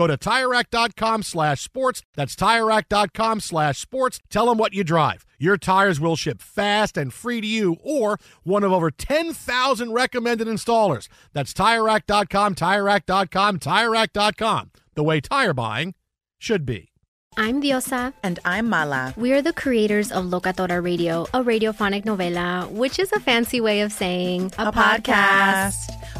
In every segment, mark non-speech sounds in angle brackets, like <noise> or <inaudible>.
Go to TireRack.com slash sports. That's TireRack.com slash sports. Tell them what you drive. Your tires will ship fast and free to you or one of over 10,000 recommended installers. That's TireRack.com, TireRack.com, TireRack.com. The way tire buying should be. I'm Diosa. And I'm Mala. We are the creators of Locatora Radio, a radiophonic novela, which is a fancy way of saying a, a podcast. podcast.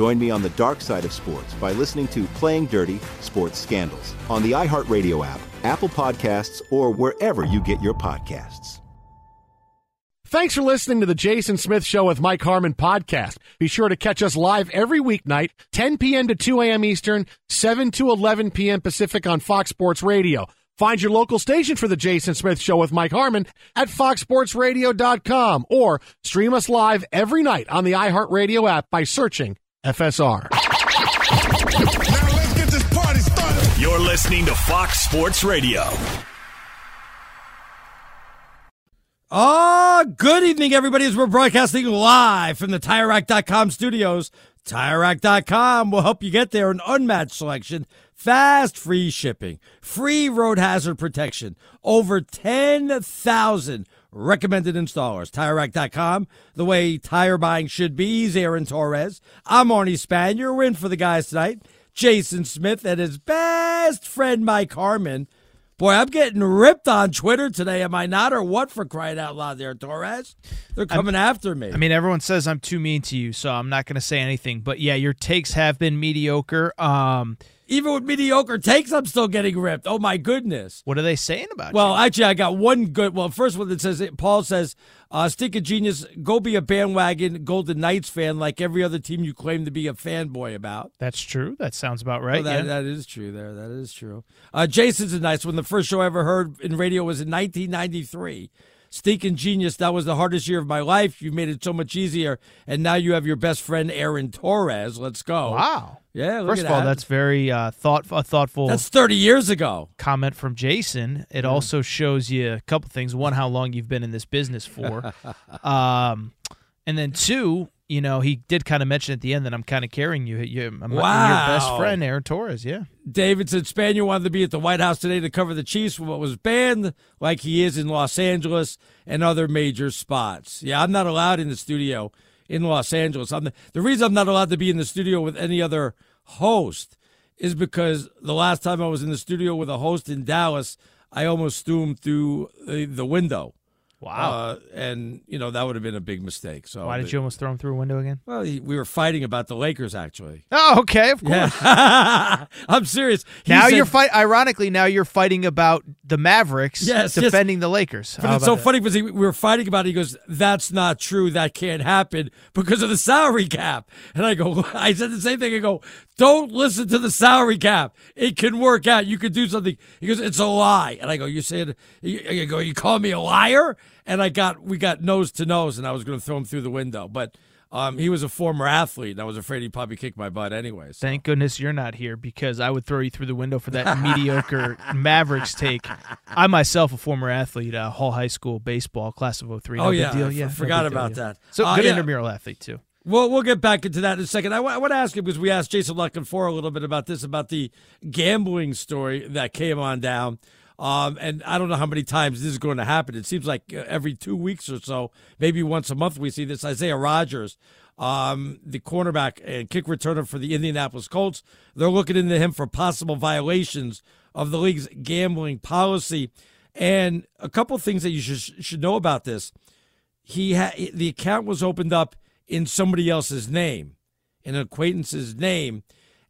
Join me on the dark side of sports by listening to Playing Dirty Sports Scandals on the iHeartRadio app, Apple Podcasts, or wherever you get your podcasts. Thanks for listening to the Jason Smith Show with Mike Harmon podcast. Be sure to catch us live every weeknight, 10 p.m. to 2 a.m. Eastern, 7 to 11 p.m. Pacific on Fox Sports Radio. Find your local station for the Jason Smith Show with Mike Harmon at foxsportsradio.com or stream us live every night on the iHeartRadio app by searching FSR. Now let's get this party started. You're listening to Fox Sports Radio. Oh, good evening, everybody, as we're broadcasting live from the TireRack.com studios. TireRack.com will help you get there an unmatched selection, fast, free shipping, free road hazard protection, over 10,000 recommended installers. TireRack.com, the way tire buying should be. He's Aaron Torres. I'm Arnie Spanier. We're in for the guys tonight. Jason Smith and his best friend, Mike Harmon. Boy, I'm getting ripped on Twitter today, am I not? Or what for crying out loud there, Torres? They're coming I'm, after me. I mean, everyone says I'm too mean to you, so I'm not going to say anything. But yeah, your takes have been mediocre. Um, even with mediocre takes, I'm still getting ripped. Oh my goodness! What are they saying about well, you? Well, actually, I got one good. Well, first one that says Paul says, uh, "Stick a genius, go be a bandwagon Golden Knights fan like every other team you claim to be a fanboy about." That's true. That sounds about right. Well, that, yeah. that is true. There, that is true. Uh, Jason's a nice one. The first show I ever heard in radio was in 1993. Stinking genius. That was the hardest year of my life. You made it so much easier. And now you have your best friend, Aaron Torres. Let's go. Wow. Yeah. First of all, that. that's very uh, thought, a thoughtful. That's 30 years ago. Comment from Jason. It yeah. also shows you a couple things. One, how long you've been in this business for. <laughs> um, and then two, you know, he did kind of mention at the end that I'm kind of carrying you. you I'm wow. your best friend, Aaron Torres. Yeah. David said Spanier wanted to be at the White House today to cover the Chiefs for what was banned, like he is in Los Angeles and other major spots. Yeah, I'm not allowed in the studio in Los Angeles. I'm the, the reason I'm not allowed to be in the studio with any other host is because the last time I was in the studio with a host in Dallas, I almost threw him through the, the window. Wow. Uh, and you know that would have been a big mistake. So Why did you almost throw him through a window again? Well, he, we were fighting about the Lakers actually. Oh, okay, of course. Yeah. <laughs> I'm serious. He now said- you're fight. Ironically, now you're fighting about the Mavericks Yes, yes. defending the Lakers. But How it's so that? funny because he, we were fighting about it. He goes, "That's not true. That can't happen because of the salary cap." And I go, <laughs> "I said the same thing." I go, "Don't listen to the salary cap. It can work out. You could do something." He goes, "It's a lie." And I go, "You said you go, you call me a liar?" And I got we got nose to nose, and I was going to throw him through the window, but. Um, he was a former athlete, and I was afraid he'd probably kick my butt anyway. So. Thank goodness you're not here because I would throw you through the window for that mediocre <laughs> Mavericks take. I myself, a former athlete, uh, Hall High School baseball, class of 03. No Oh, yeah, deal. I yeah, forgot deal, about yeah. that. So Uh, good yeah. intramural athlete too. Well, we'll get back into that in a second. I, want to ask you because we asked Jason Luck for a little bit about this, about the gambling story that came on down. Um, and I don't know how many times this is going to happen. It seems like uh, every two weeks or so, maybe once a month, we see this. Isaiah Rodgers, um, the cornerback and kick returner for the Indianapolis Colts, they're looking into him for possible violations of the league's gambling policy. And a couple things that you should should know about this he had the account was opened up in somebody else's name, an acquaintance's name,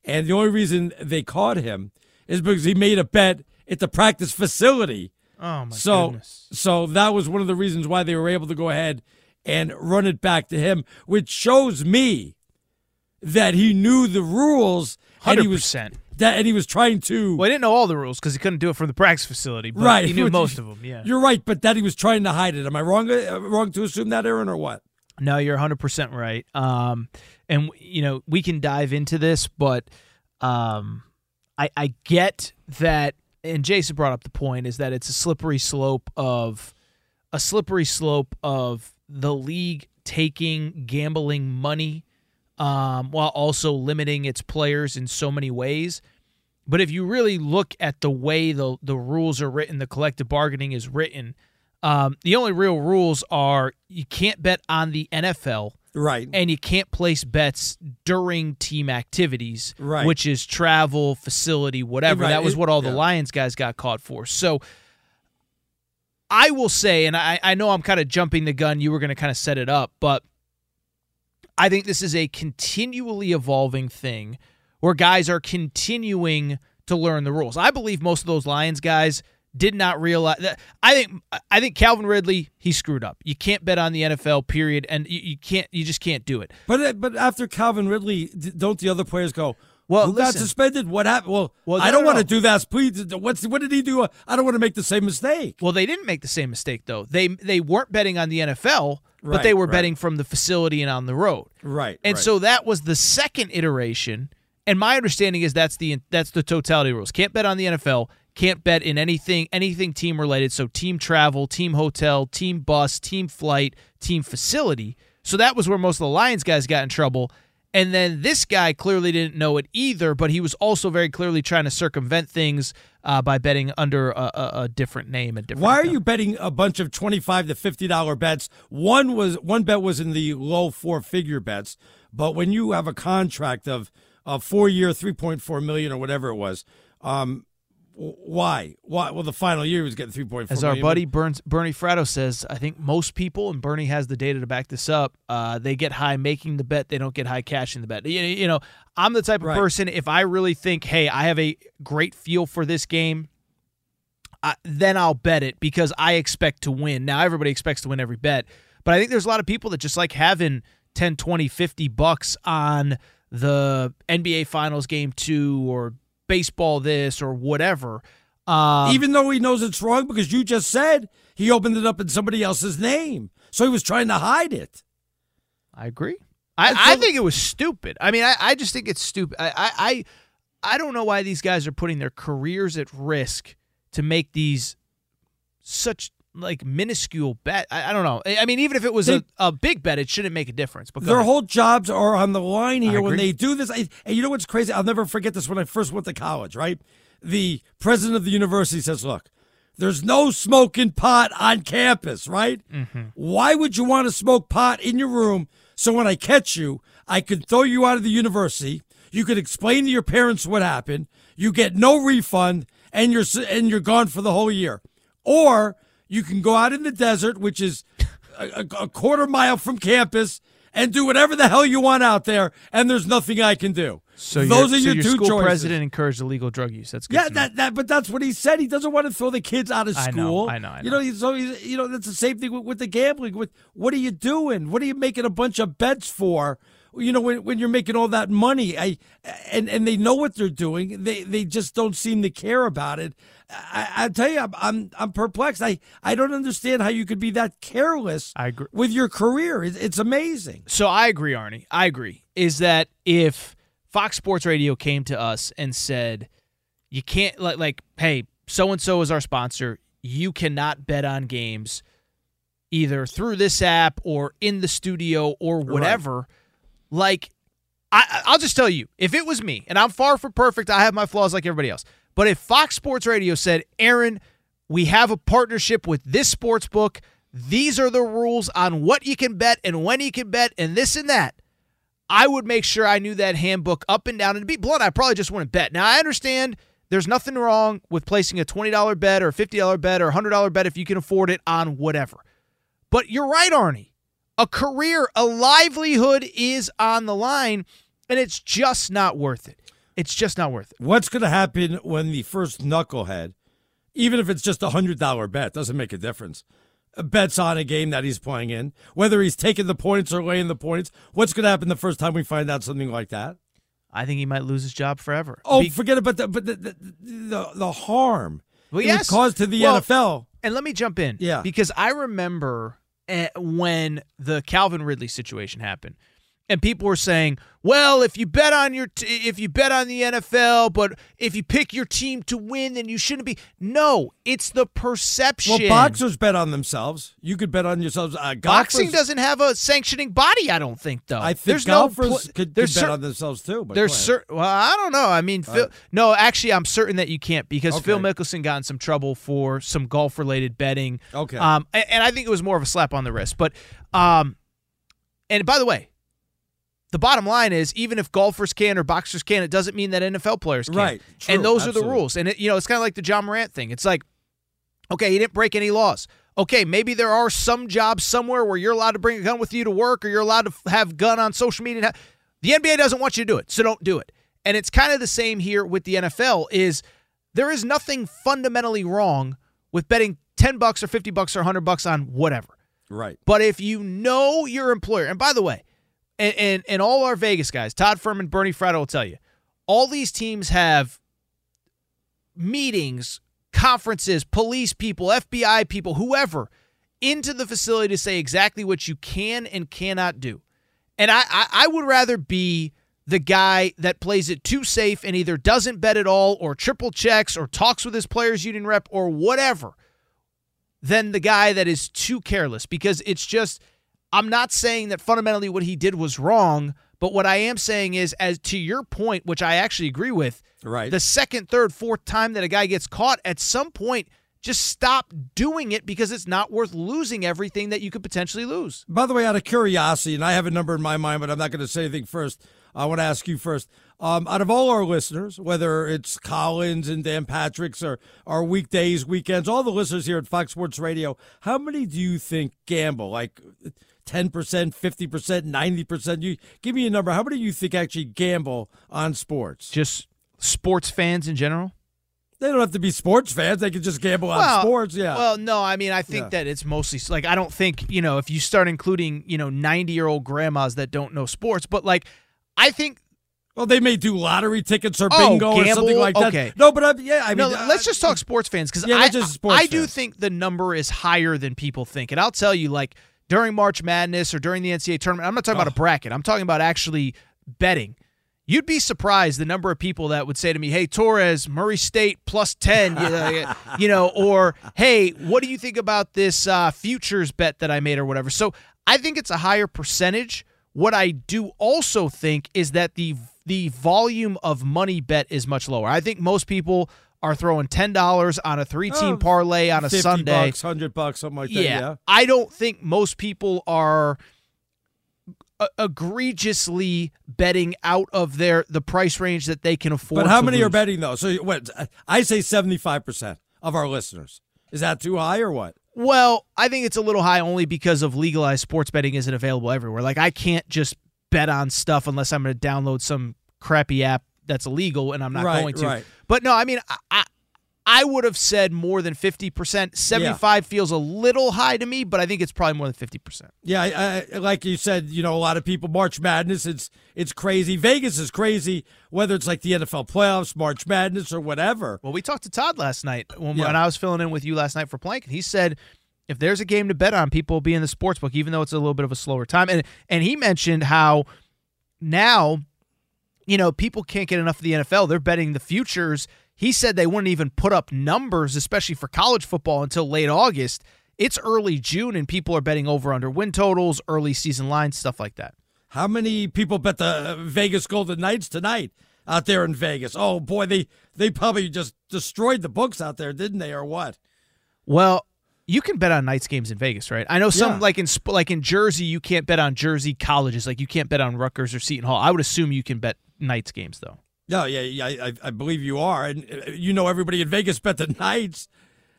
and the only reason they caught him is because he made a bet at a practice facility. Oh my so, goodness. so that was one of the reasons why they were able to go ahead and run it back to him, which shows me that he knew the rules and he was 100%. that and he was trying to Well, I didn't know all the rules because he couldn't do it from the practice facility, but right. he knew <laughs> most of them. Yeah. you're right, but that he was trying to hide it. Am I wrong? uh, Wrong to assume that, Aaron, or what? No, you're 100% right. Um, and, you know, we can dive into this, but um, I, I get that, and Jason brought up the point, is that it's a slippery slope of a slippery slope of the league taking gambling money um, while also limiting its players in so many ways. But if you really look at the way the the rules are written, the collective bargaining is written, um, the only real rules are you can't bet on the NFL, Right. and you can't place bets during team activities, Right. which is travel, facility, whatever. Right. That was what all the yeah. Lions guys got caught for. So I will say, and I, I know I'm kind of jumping the gun, you were going to kind of set it up, but I think this is a continually evolving thing where guys are continuing to learn the rules. I believe most of those Lions guys did not realize that. I think I think Calvin Ridley he screwed up. You can't bet on the NFL period, and you, you can't you just can't do it. But uh, but after Calvin Ridley, don't the other players go? Well, who got suspended? What happened? Well, Well, I don't want to do that. Please, what's what did he do? I don't want to make the same mistake. Well, they didn't make the same mistake though. They they weren't betting on the NFL, but they were right. betting from the facility and on the road. Right. And right. so that was the second iteration. And my understanding is that's the that's the totality rules. Can't bet on the NFL. Can't bet in anything anything team related. So team travel, team hotel, team bus, team flight, team facility. So that was where most of the Lions guys got in trouble. And then this guy clearly didn't know it either, but he was also very clearly trying to circumvent things uh, by betting under a, a, a different name. A different. Why are account. you betting a bunch of twenty-five to fifty dollar bets? One was one bet was in the low four-figure bets, but when you have a contract of a four-year, three point four million or whatever it was, um, why? Why? Well, the final year he was getting three point four. As our buddy Burns, Bernie Fratto says, I think most people, and Bernie has the data to back this up, uh, they get high making the bet. They don't get high cashing the bet. You, you know, I'm the type of Right. person, if I really think, hey, I have a great feel for this game, I, then I'll bet it because I expect to win. Now, everybody expects to win every bet, but I think there's a lot of people that just like having 10, 20, 50 bucks on the NBA Finals game two or baseball this or whatever. Um, even though he knows it's wrong because you just said he opened it up in somebody else's name, so he was trying to hide it. I agree. I, I think it was stupid. I mean, I, I just think it's stupid. I, I, I I don't know why these guys are putting their careers at risk to make these such like minuscule bet. I, I don't know. I I mean, even if it was a, a big bet, it shouldn't make a difference. But Their ahead. whole jobs are on the line here when they do this. I, and you know what's crazy? I'll never forget this when I first went to college, right? The president of the university says, Look, there's no smoking pot on campus, right? Mm-hmm. Why would you want to smoke pot in your room so when I catch you, I could throw you out of the university? You could explain to your parents what happened. You get no refund, and you're and you're gone for the whole year. Or You can go out in the desert, which is a, a, quarter mile from campus, and do whatever the hell you want out there, and there's nothing I can do. So those are so your, your two school choices. president encouraged illegal drug use. That's good Yeah, that, that, but that's what he said. He doesn't want to throw the kids out of I know, school. I know, I You know, he's, so you know, that's the same thing with, with the gambling. With what are you doing? What are you making a bunch of bets for? You know, when, when you're making all that money, I and and they know what they're doing. They they just don't seem to care about it. I, I tell you, I'm, I'm I'm perplexed. I I don't understand how you could be that careless. I agree. with your career. It's, it's amazing. So I agree, Arnie. I agree. Is that if Fox Sports Radio came to us and said, you can't, like, like hey, so and so is our sponsor. You cannot bet on games either through this app or in the studio or whatever. Like, I, I'll just tell you, if it was me, and I'm far from perfect, I have my flaws like everybody else. But if Fox Sports Radio said, Aaron, we have a partnership with this sports book. These are the rules on what you can bet and when you can bet and this and that. I would make sure I knew that handbook up and down. And to be blunt, I probably just wouldn't bet. Now, I understand there's nothing wrong with placing a $20 bet or a $50 bet or a $100 bet if you can afford it on whatever. But you're right, Arnie. A career, a livelihood is on the line, and it's just not worth it. It's just not worth it. What's going to happen when the first knucklehead, even if it's just a hundred dollar bet, doesn't make a difference. Uh, bets on a game that he's playing in, whether he's taking the points or laying the points. What's going to happen the first time we find out something like that? I think he might lose his job forever. Oh, Be- forget about the but the the, the, the harm Well, it yes. would cause to the Well, NFL. And let me jump in. Yeah. Because I remember Eh, when the Calvin Ridley situation happened. And people were saying, "Well, if you bet on your t- if you bet on the NFL, but if you pick your team to win, then you shouldn't be." No, it's the perception. Well, boxers bet on themselves. You could bet on yourselves. Uh, Boxing doesn't have a sanctioning body, I don't think though. I think there's golfers no pl- could, could there's bet cer- on themselves too. But There's certain. Well, I don't know. I mean, Phil, right. no, actually, I'm certain that you can't because Phil Mickelson got in some trouble for some golf related betting. Okay. Um, and, and I think it was more of a slap on the wrist. But, um, and by the way, the bottom line is even if golfers can or boxers can, it doesn't mean that NFL players can. Right. True. And those are the rules. And it, you know, it's kind of like the Ja Morant thing. It's like, okay, he didn't break any laws. Okay, maybe there are some jobs somewhere where you're allowed to bring a gun with you to work or you're allowed to have gun on social media. The NBA doesn't want you to do it, so don't do it. And it's kind of the same here with the NFL is there is nothing fundamentally wrong with betting 10 bucks or 50 bucks or 100 bucks on whatever. Right. But if you know your employer, and by the way, and, and, and all our Vegas guys, Todd Fuhrman, Bernie Fratto will tell you, all these teams have meetings, conferences, police people, FBI people, whoever, into the facility to say exactly what you can and cannot do. And I, I, I would rather be the guy that plays it too safe and either doesn't bet at all or triple checks or talks with his players union rep or whatever than the guy that is too careless because it's just I'm not saying that fundamentally what he did was wrong, but what I am saying is as to your point, which I actually agree with, Right. the second, third, fourth time that a guy gets caught, at some point just stop doing it because it's not worth losing everything that you could potentially lose. By the way, out of curiosity, and I have a number in my mind, but I'm not going to say anything first. I want to ask you first. Um, out of all our listeners, whether it's Colin's and Dan Patrick's or our weekdays, weekends, all the listeners here at Fox Sports Radio, how many do you think gamble? Like 10%, 50%, 90%? You give me a number. How many do you think actually gamble on sports? Just sports fans in general? They don't have to be sports fans. They can just gamble on Well, sports. Yeah. Well, no, I mean, I think Yeah. that it's mostly like I don't think you know if you start including you know ninety year old grandmas that don't know sports, but like I think well, they may do lottery tickets or Oh, bingo or something like that. Okay. No, but I, yeah, I mean, no, let's just talk sports fans because Yeah, I, sports I do think the number is higher than people think, and I'll tell you, like during March Madness or during the NCAA tournament, I'm not talking about Oh. a bracket. I'm talking about actually betting. You'd be surprised the number of people that would say to me, "Hey, Torres, Murray State plus ten, you know, <laughs> you know," or "Hey, what do you think about this uh, futures bet that I made or whatever?" So I think it's a higher percentage. What I do also think is that the the volume of money bet is much lower. I think most people are throwing ten dollars on a three team Oh, parlay on a 50 Sunday. bucks, 100 bucks, something like that. yeah. Yeah. I don't think most people are egregiously betting out of their the price range that they can afford. But how many are betting though? So what? I say 75% of our listeners. Is that too high or what? Well, I think it's a little high only because of legalized sports betting isn't available everywhere. Like I can't just bet on stuff unless I'm going to download some crappy app that's illegal, and I'm not Right, going to. right. But no, I mean, I, I, would have said more than fifty percent. Seventy-five feels a little high to me, but I think it's probably more than fifty percent. Yeah, I, I, like you said, you know, a lot of people March Madness. It's it's crazy. Vegas is crazy. Whether it's like the NFL playoffs, March Madness, or whatever. Well, we talked to Todd last night when, Yeah. when I was filling in with you last night for Plank, and he said if there's a game to bet on, people will be in the sports book, even though it's a little bit of a slower time. And and he mentioned how now, you know, people can't get enough of the NFL. They're betting the futures. He said they wouldn't even put up numbers, especially for college football, until late August. It's early June, and people are betting over under win totals, early season lines, stuff like that. How many people bet the Vegas Golden Knights tonight out there in Vegas? Oh boy, they they probably just destroyed the books out there, didn't they, or what? Well, you can bet on Knights games in Vegas, right? I know some Yeah. like in sp- like in Jersey, you can't bet on Jersey colleges. Like you can't bet on Rutgers or Seton Hall. I would assume you can bet Knights games though. No, yeah, yeah, I, I- believe you are, and uh, you know everybody in Vegas bet the Knights.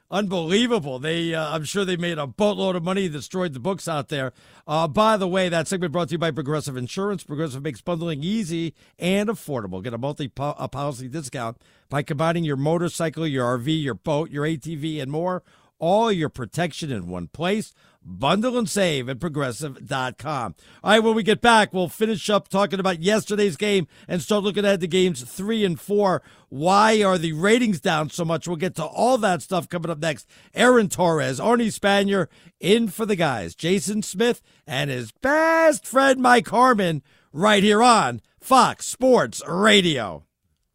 Unbelievable! They, uh, I'm sure they made a boatload of money, destroyed the books out there. Uh, by the way, that segment brought to you by Progressive Insurance. Progressive makes bundling easy and affordable. Get a multi policy discount by combining your motorcycle, your RV, your boat, your ATV, and more. All your protection in one place. Bundle and save at progressive.com. All right, when we get back, we'll finish up talking about yesterday's game and start looking ahead to games three and four. Why are the ratings down so much? We'll get to all that stuff coming up next. Aaron Torres, Arnie Spanier, in for the guys. Jason Smith and his best friend Mike Harmon right here on Fox Sports Radio.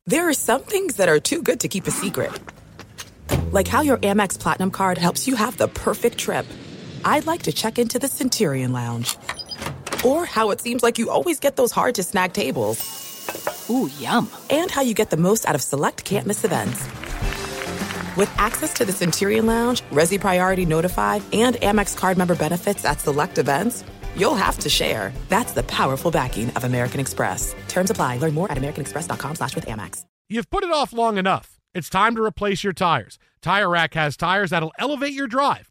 There are some things that are too good to keep a secret. Like how your Amex Platinum card helps you have the perfect trip. I'd like to check into the Centurion Lounge. Or how it seems like you always get those hard to snag tables. Ooh, yum. And how you get the most out of select can't miss events. With access to the Centurion Lounge, Resy Priority Notified, and Amex card member benefits at select events, you'll have to share. That's the powerful backing of American Express. Terms apply. Learn more at americanexpress.com slash with Amex. You've put it off long enough. It's time to replace your tires. Tire Rack has tires that'll elevate your drive.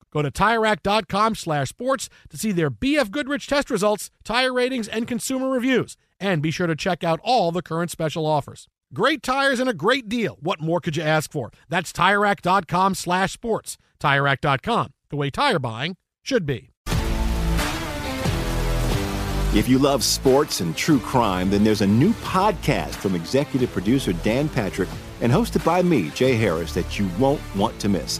Go to TireRack.com slash sports to see their BF Goodrich test results, tire ratings, and consumer reviews. And be sure to check out all the current special offers. Great tires and a great deal. What more could you ask for? That's TireRack.com slash sports. TireRack.com, the way tire buying should be. If you love sports and true crime, then there's a new podcast from executive producer Dan Patrick and hosted by me, Jay Harris, that you won't want to miss.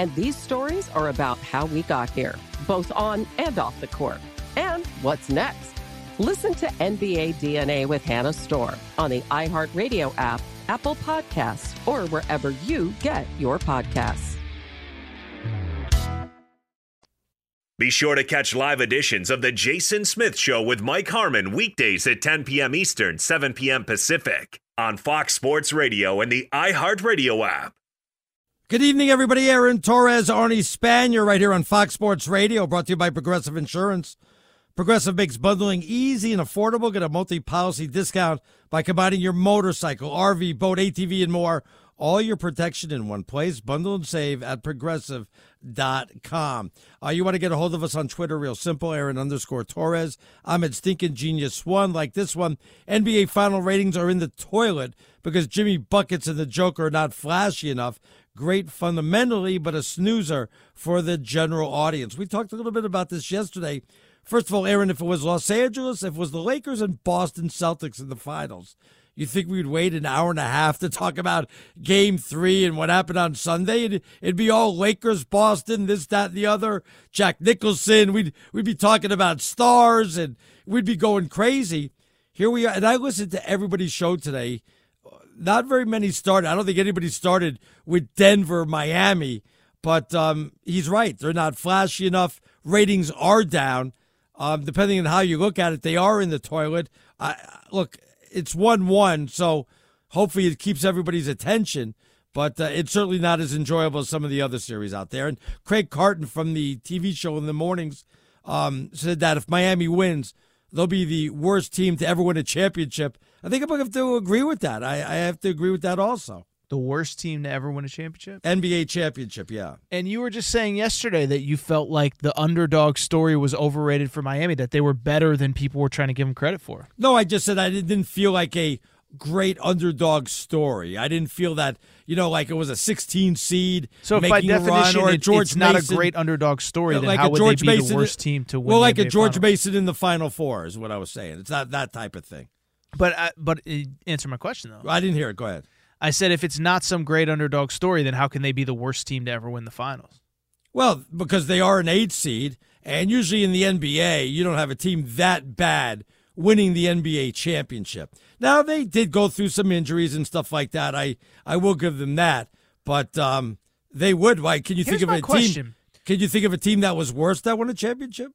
And these stories are about how we got here, both on and off the court. And what's next? Listen to NBA DNA with Hannah Storm on the iHeartRadio app, Apple Podcasts, or wherever you get your podcasts. Be sure to catch live editions of The Jason Smith Show with Mike Harmon weekdays at 10 p.m. Eastern, 7 p.m. Pacific on Fox Sports Radio and the iHeartRadio app. Good evening, everybody. Aaron Torres, Arnie Spanier, right here on Fox Sports Radio, brought to you by Progressive Insurance. Progressive makes bundling easy and affordable. Get a multi policy discount by combining your motorcycle, RV, boat, ATV, and more. All your protection in one place. Bundle and save at progressive.com. Uh, you want to get a hold of us on Twitter, real simple, Aaron underscore Torres. I'm at Stinking Genius One, like this one. NBA final ratings are in the toilet because Jimmy Buckets and the Joker are not flashy enough. Great fundamentally, but a snoozer for the general audience. We talked a little bit about this yesterday. First of all, Aaron, if it was Los Angeles, if it was the Lakers and Boston Celtics in the finals, you think we'd wait an hour and a half to talk about game three and what happened on Sunday? It'd, it'd be all Lakers, Boston, this, that, and the other. Jack Nicholson. We'd, we'd be talking about stars and we'd be going crazy. Here we are. And I listened to everybody's show today. Not very many started. I don't think anybody started with Denver, Miami, but um, he's right. They're not flashy enough. Ratings are down. Um, depending on how you look at it, they are in the toilet. Look, it's 1 1, so hopefully it keeps everybody's attention, but uh, it's certainly not as enjoyable as some of the other series out there. And Craig Carton from the TV show in the mornings um, said that if Miami wins, they'll be the worst team to ever win a championship. I think I'm going to have to agree with that. I, I have to agree with that also. The worst team to ever win a championship? NBA championship, yeah. And you were just saying yesterday that you felt like the underdog story was overrated for Miami, that they were better than people were trying to give them credit for. No, I just said I didn't feel like a great underdog story. I didn't feel that, you know, like it was a 16 seed. So by definition, or George it's not Mason, a great underdog story, then like how would George they be Mason, the worst team to win? Well, like a George finals? Mason in the Final Four is what I was saying. It's not that type of thing. But uh, but uh, answer my question though. I didn't hear it. Go ahead. I said if it's not some great underdog story, then how can they be the worst team to ever win the finals? Well, because they are an eight seed, and usually in the NBA, you don't have a team that bad winning the NBA championship. Now they did go through some injuries and stuff like that. I I will give them that, but um, they would. Like, can you Here's think of a question. team? Can you think of a team that was worse that won a championship?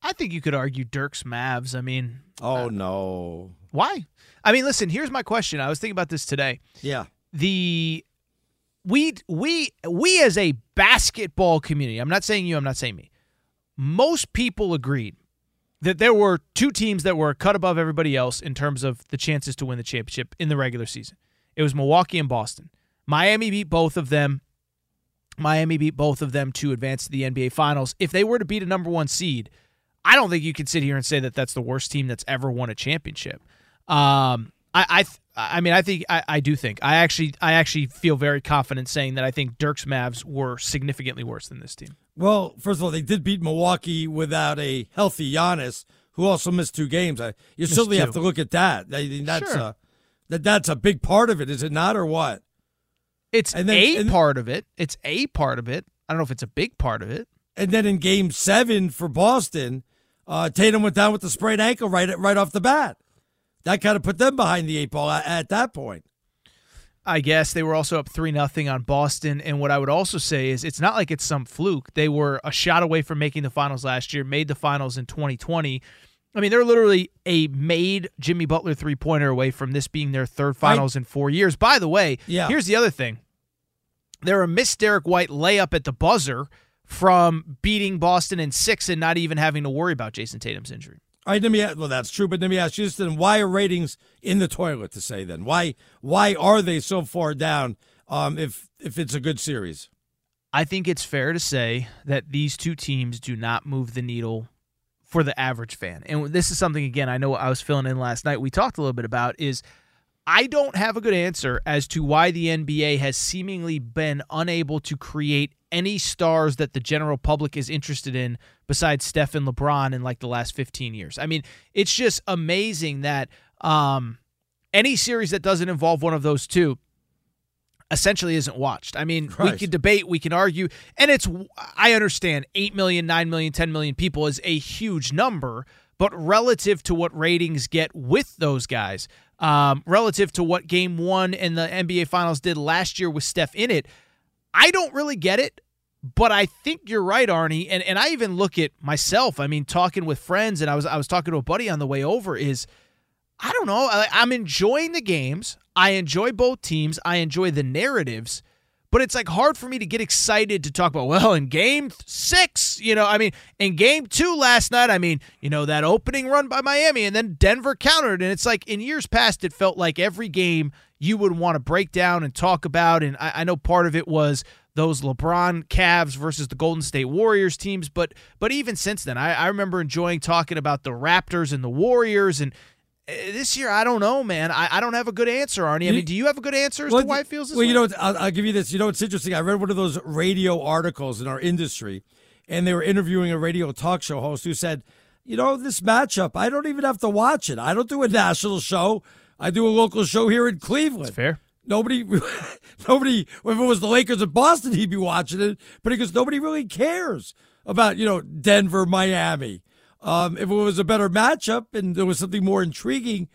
I think you could argue Dirk's Mavs. I mean, oh uh, no, why? I mean, listen. Here's my question. I was thinking about this today. Yeah, the we we we as a basketball community. I'm not saying you. I'm not saying me. Most people agreed that there were two teams that were cut above everybody else in terms of the chances to win the championship in the regular season. It was Milwaukee and Boston. Miami beat both of them. Miami beat both of them to advance to the NBA Finals. If they were to beat a number one seed, I don't think you could sit here and say that that's the worst team that's ever won a championship. Um, I, I, I mean, I think I, I do think I actually, I actually feel very confident saying that I think Dirk's Mavs were significantly worse than this team. Well, first of all, they did beat Milwaukee without a healthy Giannis, who also missed two games. I, you Missed certainly two. have to look at that. I mean, that's Sure. uh, that that's a big part of it, is it not, or what? It's And then- a and- part of it. It's a part of it. I don't know if it's a big part of it. And then in Game Seven for Boston, uh, Tatum went down with the sprained ankle right right off the bat. That kind of put them behind the eight ball at, at that point. I guess they were also up three nothing on Boston. And what I would also say is it's not like it's some fluke. They were a shot away from making the finals last year, made the finals in 2020. I mean, they're literally a made Jimmy Butler three pointer away from this being their third finals in four years. By the way, Yeah. here's the other thing. They're a missed Derrick White layup at the buzzer from beating Boston in six and not even having to worry about Jayson Tatum's injury. All right, let me. Well, that's true, but let me ask you this: Then, why are ratings in the toilet? To say then, why why are they so far down? Um, if if it's a good series, I think it's fair to say that these two teams do not move the needle for the average fan. And this is something again I know I was filling in last night. We talked a little bit about is I don't have a good answer as to why the NBA has seemingly been unable to create any stars that the general public is interested in besides Steph and LeBron in like the last 15 years. I mean, it's just amazing that um any series that doesn't involve one of those two essentially isn't watched. I mean, we can debate, we can argue, and it's I understand 8 million, 9 million, 10 million people is a huge number, but relative to what ratings get with those guys, um, relative to what game 1 and the NBA finals did last year with Steph in it, I don't really get it, But I think you're right, Arnie, and and I even look at myself. I mean, talking with friends, and I was I was talking to a buddy on the way over. Is I don't know. I, I'm enjoying the games. I enjoy both teams. I enjoy the narratives. But it's like hard for me to get excited to talk about, well, in game six, you know, I mean, in game two last night, I mean, you know, that opening run by Miami and then Denver countered. And it's like in years past, it felt like every game you would want to break down and talk about. And I, I know part of it was those LeBron Cavs versus the Golden State Warriors teams. But but even since then, I, I remember enjoying talking about the Raptors and the Warriors and Uh, this year, I don't know, man. I, I don't have a good answer, Arnie. I mean, do you have a good answer as well, to why it feels this well, way? you know, I'll, I'll give you this. You know, it's interesting. I read one of those radio articles in our industry, and they were interviewing a radio talk show host who said, "You know, this matchup, I don't even have to watch it. I don't do a national show. I do a local show here in Cleveland. fair. Nobody, <laughs> nobody. If it was the Lakers in Boston, he'd be watching it. But he goes, nobody really cares about you know Denver, Miami. Um, if it was a better matchup and there was something more intriguing,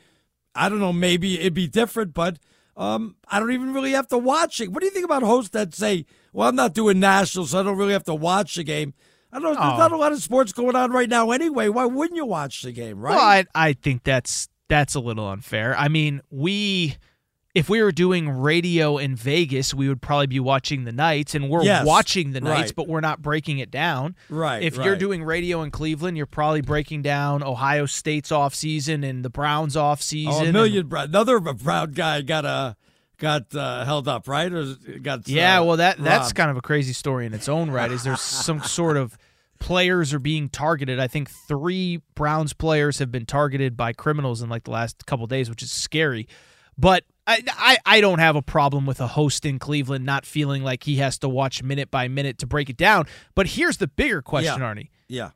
I don't know, maybe it'd be different. But um, I don't even really have to watch it. What do you think about hosts that say, "Well, I'm not doing national, so I don't really have to watch the game." I don't know. There's Oh. not a lot of sports going on right now anyway. Why wouldn't you watch the game, right? Well, I, I think that's that's a little unfair. I mean, we if we were doing radio in Vegas, we would probably be watching the Knights, and we're Yes, watching the Knights, right. but we're not breaking it down. Right, If you're doing radio in Cleveland, you're probably breaking down Ohio State's off season and the Browns off season. Oh, a and- million. Brown, another Brown guy got uh, got uh, held up, right? Or got Yeah, uh, well that that's kind of a crazy story in its own right. Is there's some <laughs> sort of players are being targeted. I think three Browns players have been targeted by criminals in like the last couple days, which is scary. But I, I I don't have a problem with a host in Cleveland not feeling like he has to watch minute by minute to break it down. But here's the bigger question, Yeah. Arnie. Yeah.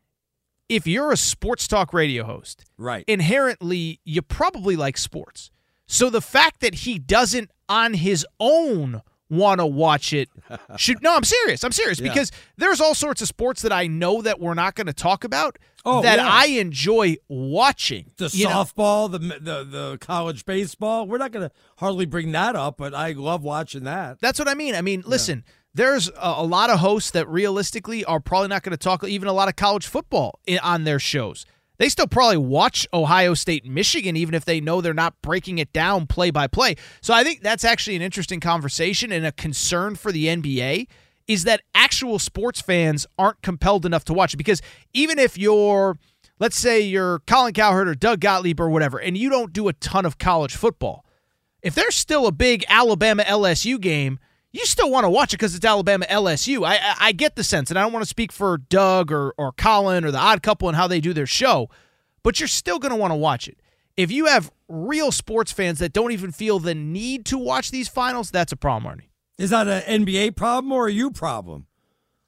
If you're a sports talk radio host, Right. inherently you probably like sports. So the fact that he doesn't on his own want to watch it <laughs> should no, I'm serious. I'm serious Yeah. because there's all sorts of sports that I know that we're not going to talk about Oh, that yeah. I enjoy watching. the know? softball, the the the college baseball. We're not going to hardly bring that up, but I love watching that. That's what I mean. I mean, listen, there's a, a lot of hosts that realistically are probably not going to talk even a lot of college football i on their shows. They still probably watch Ohio State, Michigan, even if they know they're not breaking it down play by play. So I think that's actually an interesting conversation and a concern for the NBA is that actual sports fans aren't compelled enough to watch it because even if you're let's say you're Colin Cowherd or Doug Gottlieb or whatever, and you don't do a ton of college football, if there's still a big Alabama LSU game, you still want to watch it because it's Alabama LSU. I, I I get the sense, and I don't want to speak for Doug or or Colin or the Odd Couple and how they do their show, but you're still going to want to watch it. If you have real sports fans that don't even feel the need to watch these finals, that's a problem, Arnie. Is that an NBA problem or a you problem?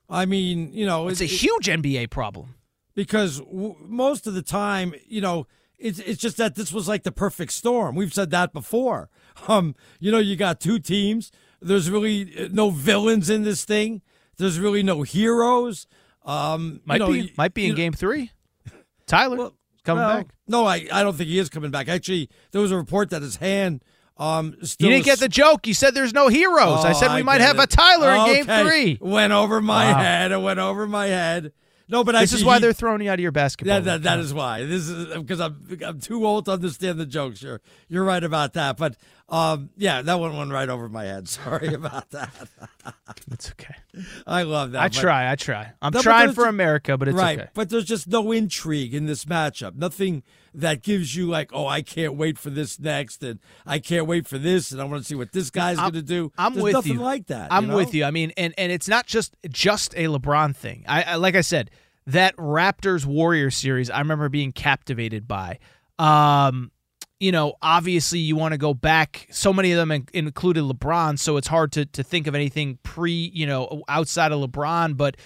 I mean, you know, It's a it- huge NBA problem. because w- most of the time, you know, it's it's just that this was like the perfect storm. We've said that before. <laughs> Um, you know, you got two teams. There's really uh, no villains in this thing. There's really no heroes. Um, Might you know, be might be in know- Game Three. Tyler coming well, back. No, I, I don't think he is coming back. Actually, there was a report that his hand um You didn't get the joke. You said there's no heroes. I Oh, said we might have it. a Tyler in Game. Three. Went over my Wow. head. It went over my head. No, but This actually, is why he- they're throwing you out of your basketball. That, that, that is why. This is because I'm I'm too old to understand the jokes. You're you're right about that. But um, yeah, that one went right over my head. <laughs> Sorry about that. It's okay. I love that. I try. I try. I'm No, trying for America, but it's right. okay. But there's just no intrigue in this matchup. Nothing that gives you like, oh, I can't wait for this next, and I can't wait for this, and I want to see what this guy's going to do. I'm There's with nothing you. like that. I'm you know? with you. I mean, and and it's not just just a LeBron thing. I, I like I said that Raptors Warriors series. I remember being captivated by. Um, you know, obviously you want to go back. So many of them in- included LeBron, so it's hard to to think of anything pre, you know, outside of LeBron. But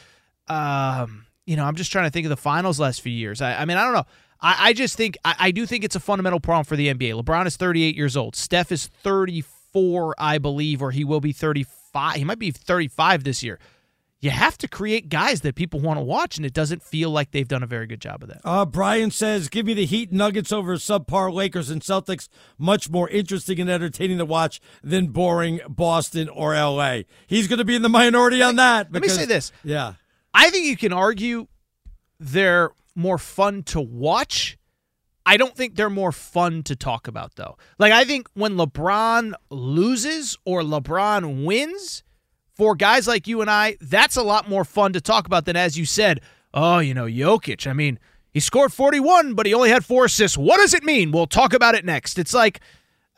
um, you know, I'm just trying to think of the finals last few years. I, I mean, I don't know. I, I just think I, I do think it's a fundamental problem for the NBA. LeBron is 38 years old. Steph is 34, I believe, or he will be 35. He might be 35 this year. You have to create guys that people want to watch, and it doesn't feel like they've done a very good job of that. Uh, Brian says, "Give me the Heat Nuggets over subpar Lakers and Celtics. Much more interesting and entertaining to watch than boring Boston or L.A." He's going to be in the minority on that. Let me say this. Yeah, I think you can argue they're more fun to watch. I don't think they're more fun to talk about, though. Like, I think when LeBron loses or LeBron wins, for guys like you and I, that's a lot more fun to talk about than, as you said, oh, you know, Jokic. I mean, he scored 41, but he only had four assists. What does it mean? We'll talk about it next. It's like,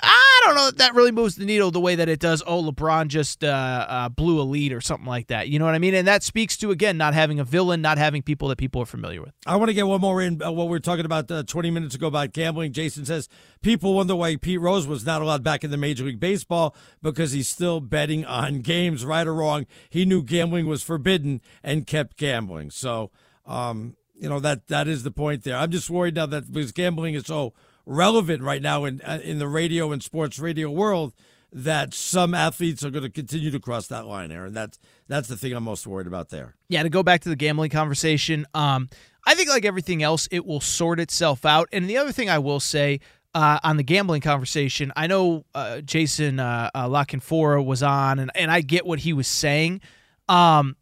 I don't know if that really moves the needle the way that it does. Oh, LeBron just uh, uh, blew a lead or something like that. You know what I mean? And that speaks to again not having a villain, not having people that people are familiar with. I want to get one more in. Uh, what we were talking about uh, 20 minutes ago about gambling. Jason says people wonder why Pete Rose was not allowed back in the Major League Baseball because he's still betting on games. Right or wrong, he knew gambling was forbidden and kept gambling. So, um, you know that that is the point there. I'm just worried now that because gambling is so relevant right now in uh, in the radio and sports radio world that some athletes are going to continue to cross that line, Aaron. That's that's the thing I'm most worried about there. Yeah, to go back to the gambling conversation, um, I think like everything else, it will sort itself out. And the other thing I will say uh, on the gambling conversation, I know uh, Jason uh, uh, La Canfora was on, and, and I get what he was saying um,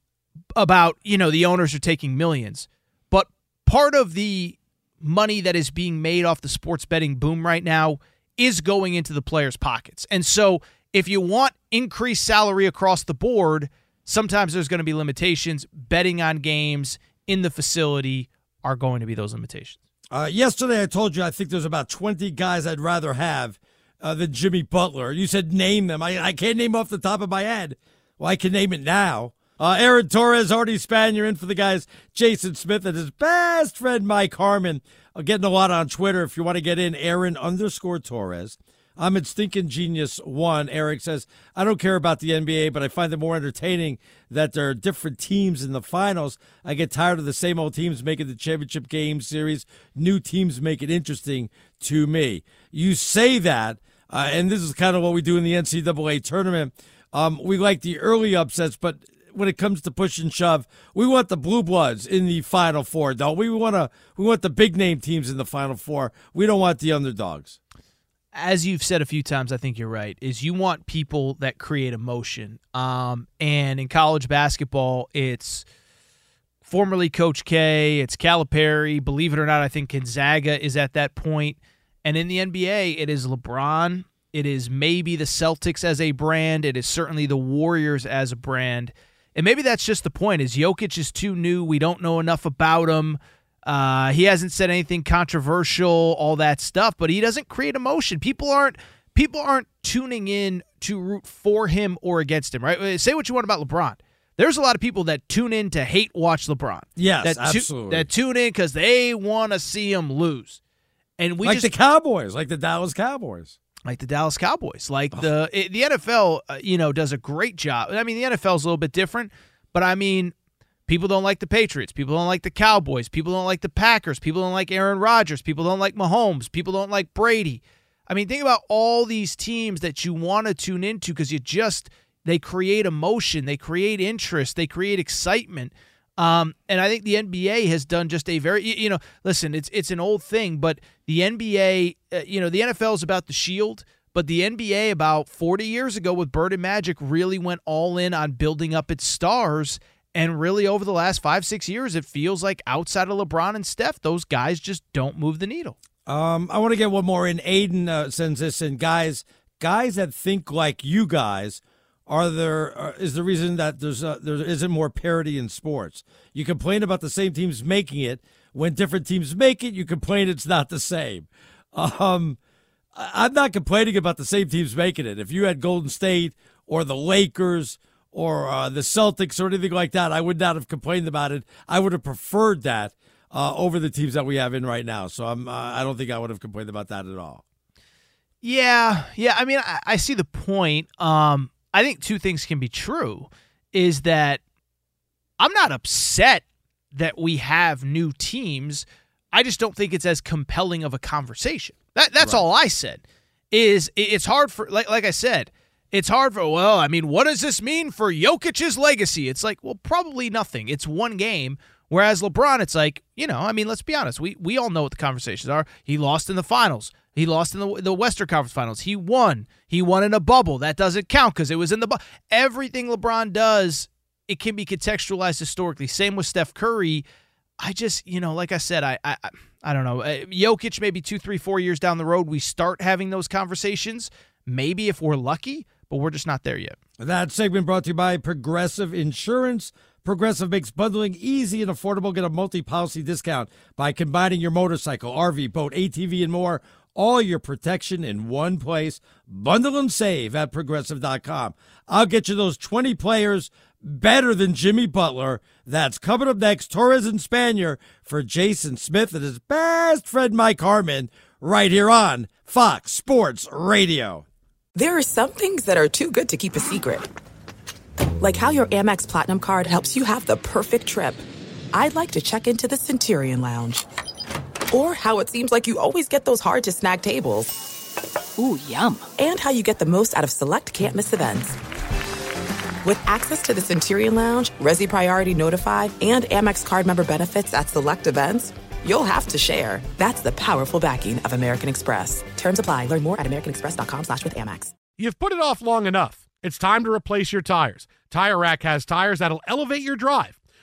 about you know the owners are taking millions, but part of the money that is being made off the sports betting boom right now is going into the players' pockets. And so if you want increased salary across the board, sometimes there's going to be limitations. Betting on games in the facility are going to be those limitations. Uh, yesterday, I told you I think there's about 20 guys I'd rather have uh, than Jimmy Butler. You said name them. I, I can't name off the top of my head. Well, I can name it now. Uh, Aaron Torres, Arnie Spanier in for the guys, Jason Smith and his best friend Mike Harmon. Uh, getting a lot on Twitter. If you want to get in, Aaron underscore Torres. I'm at Stinking Genius One. Eric says, I don't care about the NBA, but I find it more entertaining that there are different teams in the finals. I get tired of the same old teams making the championship game series. New teams make it interesting to me. You say that, uh, and this is kind of what we do in the NCAA tournament. Um, we like the early upsets, but when it comes to push and shove, we want the blue bloods in the final four. Don't we? We want to we want the big name teams in the final four. We don't want the underdogs. As you've said a few times, I think you're right. Is you want people that create emotion. Um, and in college basketball, it's formerly Coach K, it's Calipari. Believe it or not, I think Gonzaga is at that point. And in the NBA, it is LeBron. It is maybe the Celtics as a brand. It is certainly the Warriors as a brand. And maybe that's just the point is Jokic is too new. We don't know enough about him. Uh, he hasn't said anything controversial, all that stuff, but he doesn't create emotion. People aren't people aren't tuning in to root for him or against him, right? Say what you want about LeBron. There's a lot of people that tune in to hate watch LeBron. Yes, that absolutely. that tune in because they want to see him lose. And we like just, the Cowboys, like the Dallas Cowboys like the Dallas Cowboys. Like the the NFL, uh, you know, does a great job. I mean, the NFL is a little bit different, but I mean, people don't like the Patriots. People don't like the Cowboys. People don't like the Packers. People don't like Aaron Rodgers. People don't like Mahomes. People don't like Brady. I mean, think about all these teams that you want to tune into because you just they create emotion, they create interest, they create excitement. Um, and I think the NBA has done just a very, you know, listen, it's it's an old thing, but the NBA, uh, you know, the NFL is about the shield, but the NBA about 40 years ago with Bird and Magic really went all in on building up its stars. And really, over the last five, six years, it feels like outside of LeBron and Steph, those guys just don't move the needle. Um, I want to get one more in. Aiden uh, sends this in. Guys, guys that think like you guys are there uh, is the reason that there's uh, there isn't more parity in sports. You complain about the same teams making it when different teams make it. You complain it's not the same. Um, I'm not complaining about the same teams making it. If you had Golden State or the Lakers or uh, the Celtics or anything like that, I would not have complained about it. I would have preferred that uh, over the teams that we have in right now. So I'm uh, I don't think I would have complained about that at all. Yeah, yeah. I mean, I, I see the point. Um, I think two things can be true is that I'm not upset that we have new teams. I just don't think it's as compelling of a conversation. That that's right. all I said. Is it's hard for like like I said, it's hard for, well, I mean, what does this mean for Jokic's legacy? It's like, well, probably nothing. It's one game. Whereas LeBron, it's like, you know, I mean, let's be honest. We we all know what the conversations are. He lost in the finals. He lost in the the Western Conference Finals. He won. He won in a bubble. That doesn't count because it was in the bubble. Everything LeBron does, it can be contextualized historically. Same with Steph Curry. I just, you know, like I said, I I I don't know. Uh, Jokic, maybe two, three, four years down the road, we start having those conversations. Maybe if we're lucky, but we're just not there yet. That segment brought to you by Progressive Insurance. Progressive makes bundling easy and affordable. Get a multi policy discount by combining your motorcycle, RV, boat, ATV, and more. All your protection in one place. Bundle and save at progressive.com. I'll get you those 20 players better than Jimmy Butler. That's coming up next. Torres and Spanier for Jason Smith and his best friend Mike Harmon right here on Fox Sports Radio. There are some things that are too good to keep a secret like how your Amex Platinum card helps you have the perfect trip. I'd like to check into the Centurion Lounge. Or how it seems like you always get those hard to snag tables. Ooh, yum. And how you get the most out of select can't miss events. With access to the Centurion Lounge, Resy Priority Notified, and Amex card member benefits at select events, you'll have to share. That's the powerful backing of American Express. Terms apply. Learn more at americanexpress.com slash with Amex. You've put it off long enough. It's time to replace your tires. Tire Rack has tires that'll elevate your drive.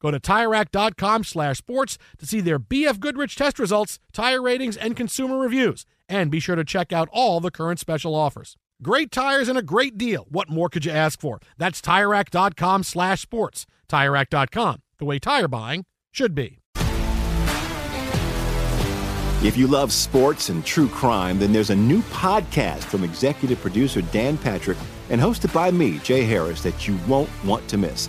Go to TireRack.com slash sports to see their BF Goodrich test results, tire ratings, and consumer reviews. And be sure to check out all the current special offers. Great tires and a great deal. What more could you ask for? That's TireRack.com slash sports. TireRack.com, the way tire buying should be. If you love sports and true crime, then there's a new podcast from executive producer Dan Patrick and hosted by me, Jay Harris, that you won't want to miss.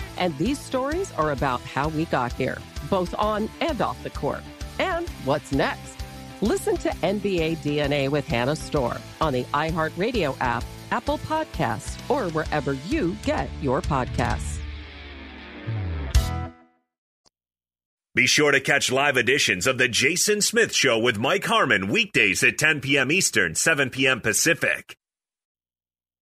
And these stories are about how we got here, both on and off the court. And what's next? Listen to NBA DNA with Hannah Storm on the iHeartRadio app, Apple Podcasts, or wherever you get your podcasts. Be sure to catch live editions of The Jason Smith Show with Mike Harmon weekdays at 10 p.m. Eastern, 7 p.m. Pacific.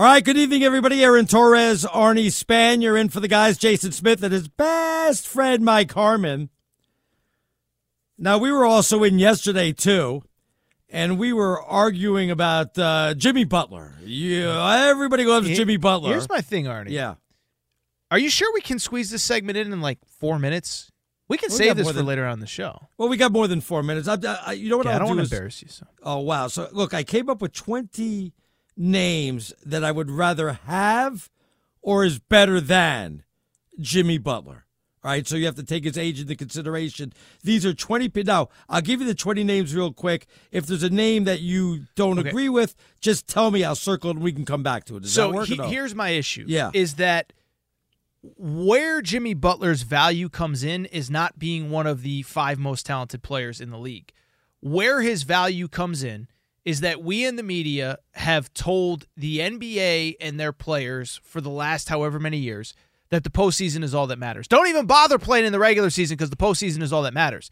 All right, good evening, everybody. Aaron Torres, Arnie Spanier in for the guys, Jason Smith and his best friend, Mike Harmon. Now, we were also in yesterday, too. and we were arguing about uh, Jimmy Butler. Yeah, everybody loves Here- Jimmy Butler. Here's my thing, Arnie. yeah. Are you sure we can squeeze this segment in in like four minutes? We can We save got this for than- later on the show. Well, we got more than four minutes. I, I, you know what Okay, I'll I don't do wanna embarrass you, so. Oh wow! So look, I came up with twenty names that I would rather have or is better than Jimmy Butler. All right, so you have to take his age into consideration. These are 20. Now, I'll give you the 20 names real quick. If there's a name that you don't Okay. agree with, just tell me. I'll circle it and we can come back to it. Does so that work? or he- here's my issue. Yeah. Is that where Jimmy Butler's value comes in is not being one of the five most talented players in the league. Where his value comes in is that we in the media have told the NBA and their players for the last however many years that the postseason is all that matters. Don't even bother playing in the regular season because the postseason is all that matters.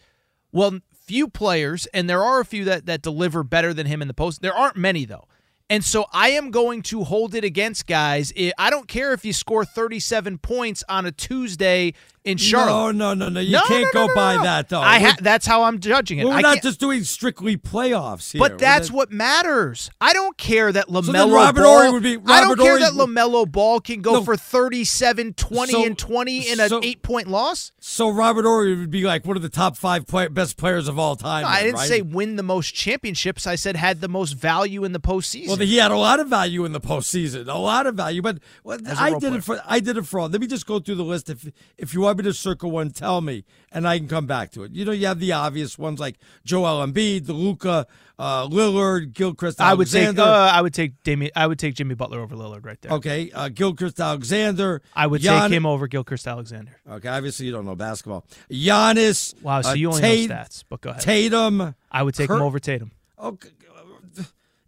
Well, few players, and there are a few that, that deliver better than him in the post. There aren't many, though. And so I am going to hold it against guys. I don't care if you score 37 points on a Tuesday in Charlotte. No, no, no, no. You No, can't no, no, go by that, though. I ha- that's how I'm judging it. We're I not can't- just doing strictly playoffs here. but that's not- what matters. I don't care that LaMelo then Robert Ball. Would be- I don't care Horry that LaMelo Ball can go for 37, 20, So- and 20 in an so- eight point loss. So Robert Horry would be like one of the top five play- best players of all time. No, I didn't right? say win the most championships. I said had the most value in the postseason. Well, he had a lot of value in the postseason, a lot of value. But well, I did player. it for I did it for all. Let me just go through the list. If if you want to circle one, tell me, and I can come back to it. You know, you have the obvious ones like Joel Embiid, DeLuca, uh, Lillard, Gilgeous. I would take. Alexander. Uh, I would take Damian. I would take Jimmy Butler over Lillard right there. okay, uh, Gilgeous Alexander. I would Gian- take him over Gilgeous Alexander. Okay, obviously you don't know basketball. Giannis. Wow, so uh, you only Tate- know stats, but go ahead. Tatum. I would take him Kurt- over Tatum. Okay,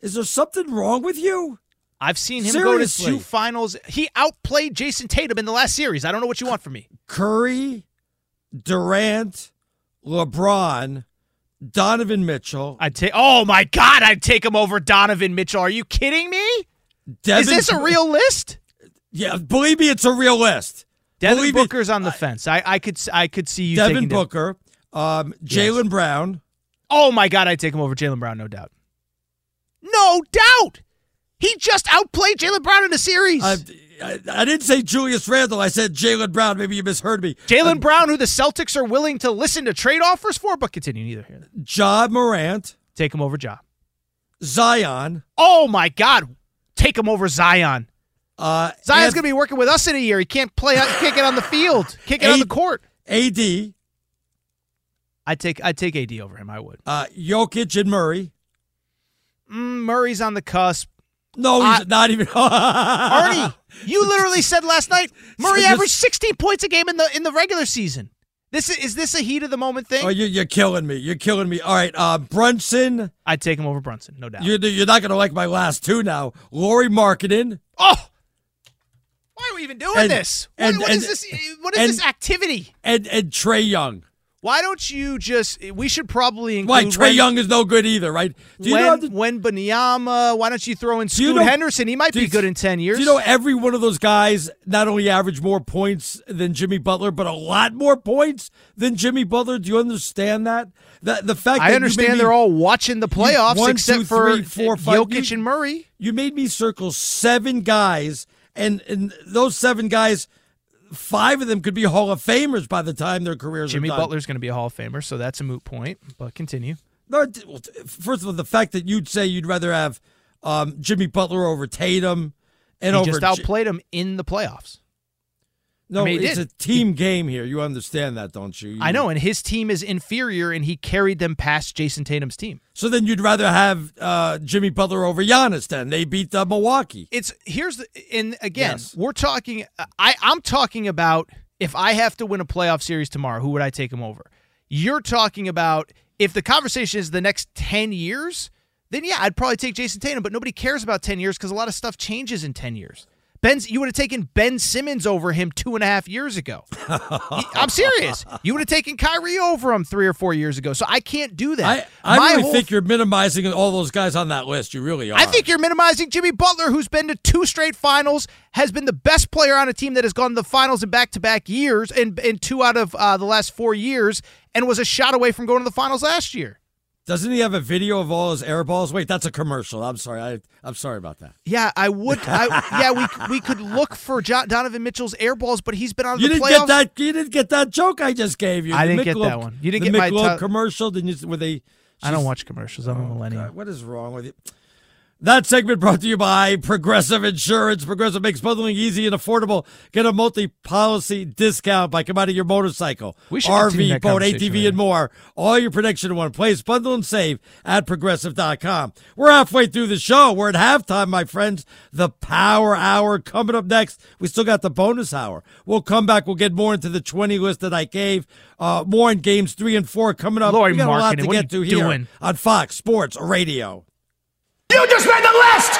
is there something wrong with you? I've seen him Seriously. go to two finals. He outplayed Jayson Tatum in the last series. I don't know what you want from me. Curry, Durant, LeBron, Donovan Mitchell. I'd take. Oh my God, I'd take him over Donovan Mitchell. Are you kidding me? Devin, Is this a real list? Yeah, believe me, it's a real list. Devin Believe me, Booker's on the fence. I, I could I could see you Devin Booker, um, Jaylen Brown. Oh my God, I'd take him over Jaylen Brown, no doubt. No doubt. He just outplayed Jaylen Brown in the series. I, I, I didn't say Julius Randle. I said Jaylen Brown. Maybe you misheard me. Jaylen Brown, who the Celtics are willing to listen to trade offers for, but continue neither here. Ja Morant, Take him over Ja. Zion. Oh my God, take him over Zion. Uh, Zion's going to be working with us in a year. He can't play. He can't get on the field. Can't get on the court. AD, I take I take AD over him. I would. uh, Jokic, and Murray. Mm, Murray's on the cusp. No, he's I- not even. <laughs> Arnie, you <laughs> literally said last night Murray averaged 16 points a game in the in the regular season. This is, is this a heat of the moment thing? Oh, you're, you're killing me. You're killing me. All right, uh, Brunson. I'd take him over Brunson, no doubt. You're, you're not going to like my last two now. Lauri Markkanen. oh, why are we even doing And- this? and- what, what is and- this? What is this activity? and and Trae Young. Why don't you just? We should probably include Why Trae when, Young is no good either, right? Do you when, know? the- Wembanyama, why don't you throw in Do you Scoot know- Henderson? He might be you- good in ten years. Do you know every one of those guys not only average more points than Jimmy Butler, but a lot more points than Jimmy Butler? Do you understand that? The the fact I understand me- they're all watching the playoffs one, except two, for three, four, five. Jokic You- and Murray. You made me circle seven guys, and and those seven guys, five of them could be Hall of Famers by the time their careers Jimmy are done. Butler's going to be a Hall of Famer, so that's a moot point. But continue. No, t- well, t- first of all, the fact that you'd say you'd rather have um, Jimmy Butler over Tatum and he over just J- outplayed him in the playoffs. No, I mean, it's a team game here. You understand that, don't you? I know, and his team is inferior, and he carried them past Jayson Tatum's team. So then you'd rather have uh, Jimmy Butler over Giannis? Then they beat uh, Milwaukee. It's here's the and again, Yes. we're talking. I I'm talking about if I have to win a playoff series tomorrow, who would I take him over? You're talking about if the conversation is the next ten years, then yeah, I'd probably take Jayson Tatum. But nobody cares about ten years because a lot of stuff changes in ten years. Ben's, you would have taken Ben Simmons over him two and a half years ago. I'm serious. You would have taken Kyrie over him three or four years ago. So I can't do that. I, I really think you're minimizing all those guys on that list. You really are. I think you're minimizing Jimmy Butler, who's been to two straight finals, has been the best player on a team that has gone to the finals in back to back years, and in two out of uh, the last four years, and was a shot away from going to the finals last year. Doesn't he have a video of all his air balls? Wait, that's a commercial. I'm sorry. I, I'm sorry about that. Yeah, I would. <laughs> I, yeah, we we could look for jo- Donovan Mitchell's air balls, but he's been out of You the didn't playoffs. get that. You didn't get that joke I just gave you. I The didn't get that one. You didn't the get my t- commercial. Didn't you? Were they? I don't watch commercials. I'm a oh, millennial. God, what is wrong with you? That segment brought to you by Progressive Insurance. Progressive makes bundling easy and affordable. Get a multi-policy discount by combining your motorcycle, We should continue RV, boat, ATV, and more. All your protection in one place. Bundle and save at progressive.com. We're halfway through the show. We're at halftime, my friends. The Power Hour coming up next. We still got the bonus hour. We'll come back. We'll get more into the 20 list that I gave. Uh, more in games three and four coming up. Lori we got a lot to get to here doing? on Fox Sports Radio. You just made the list!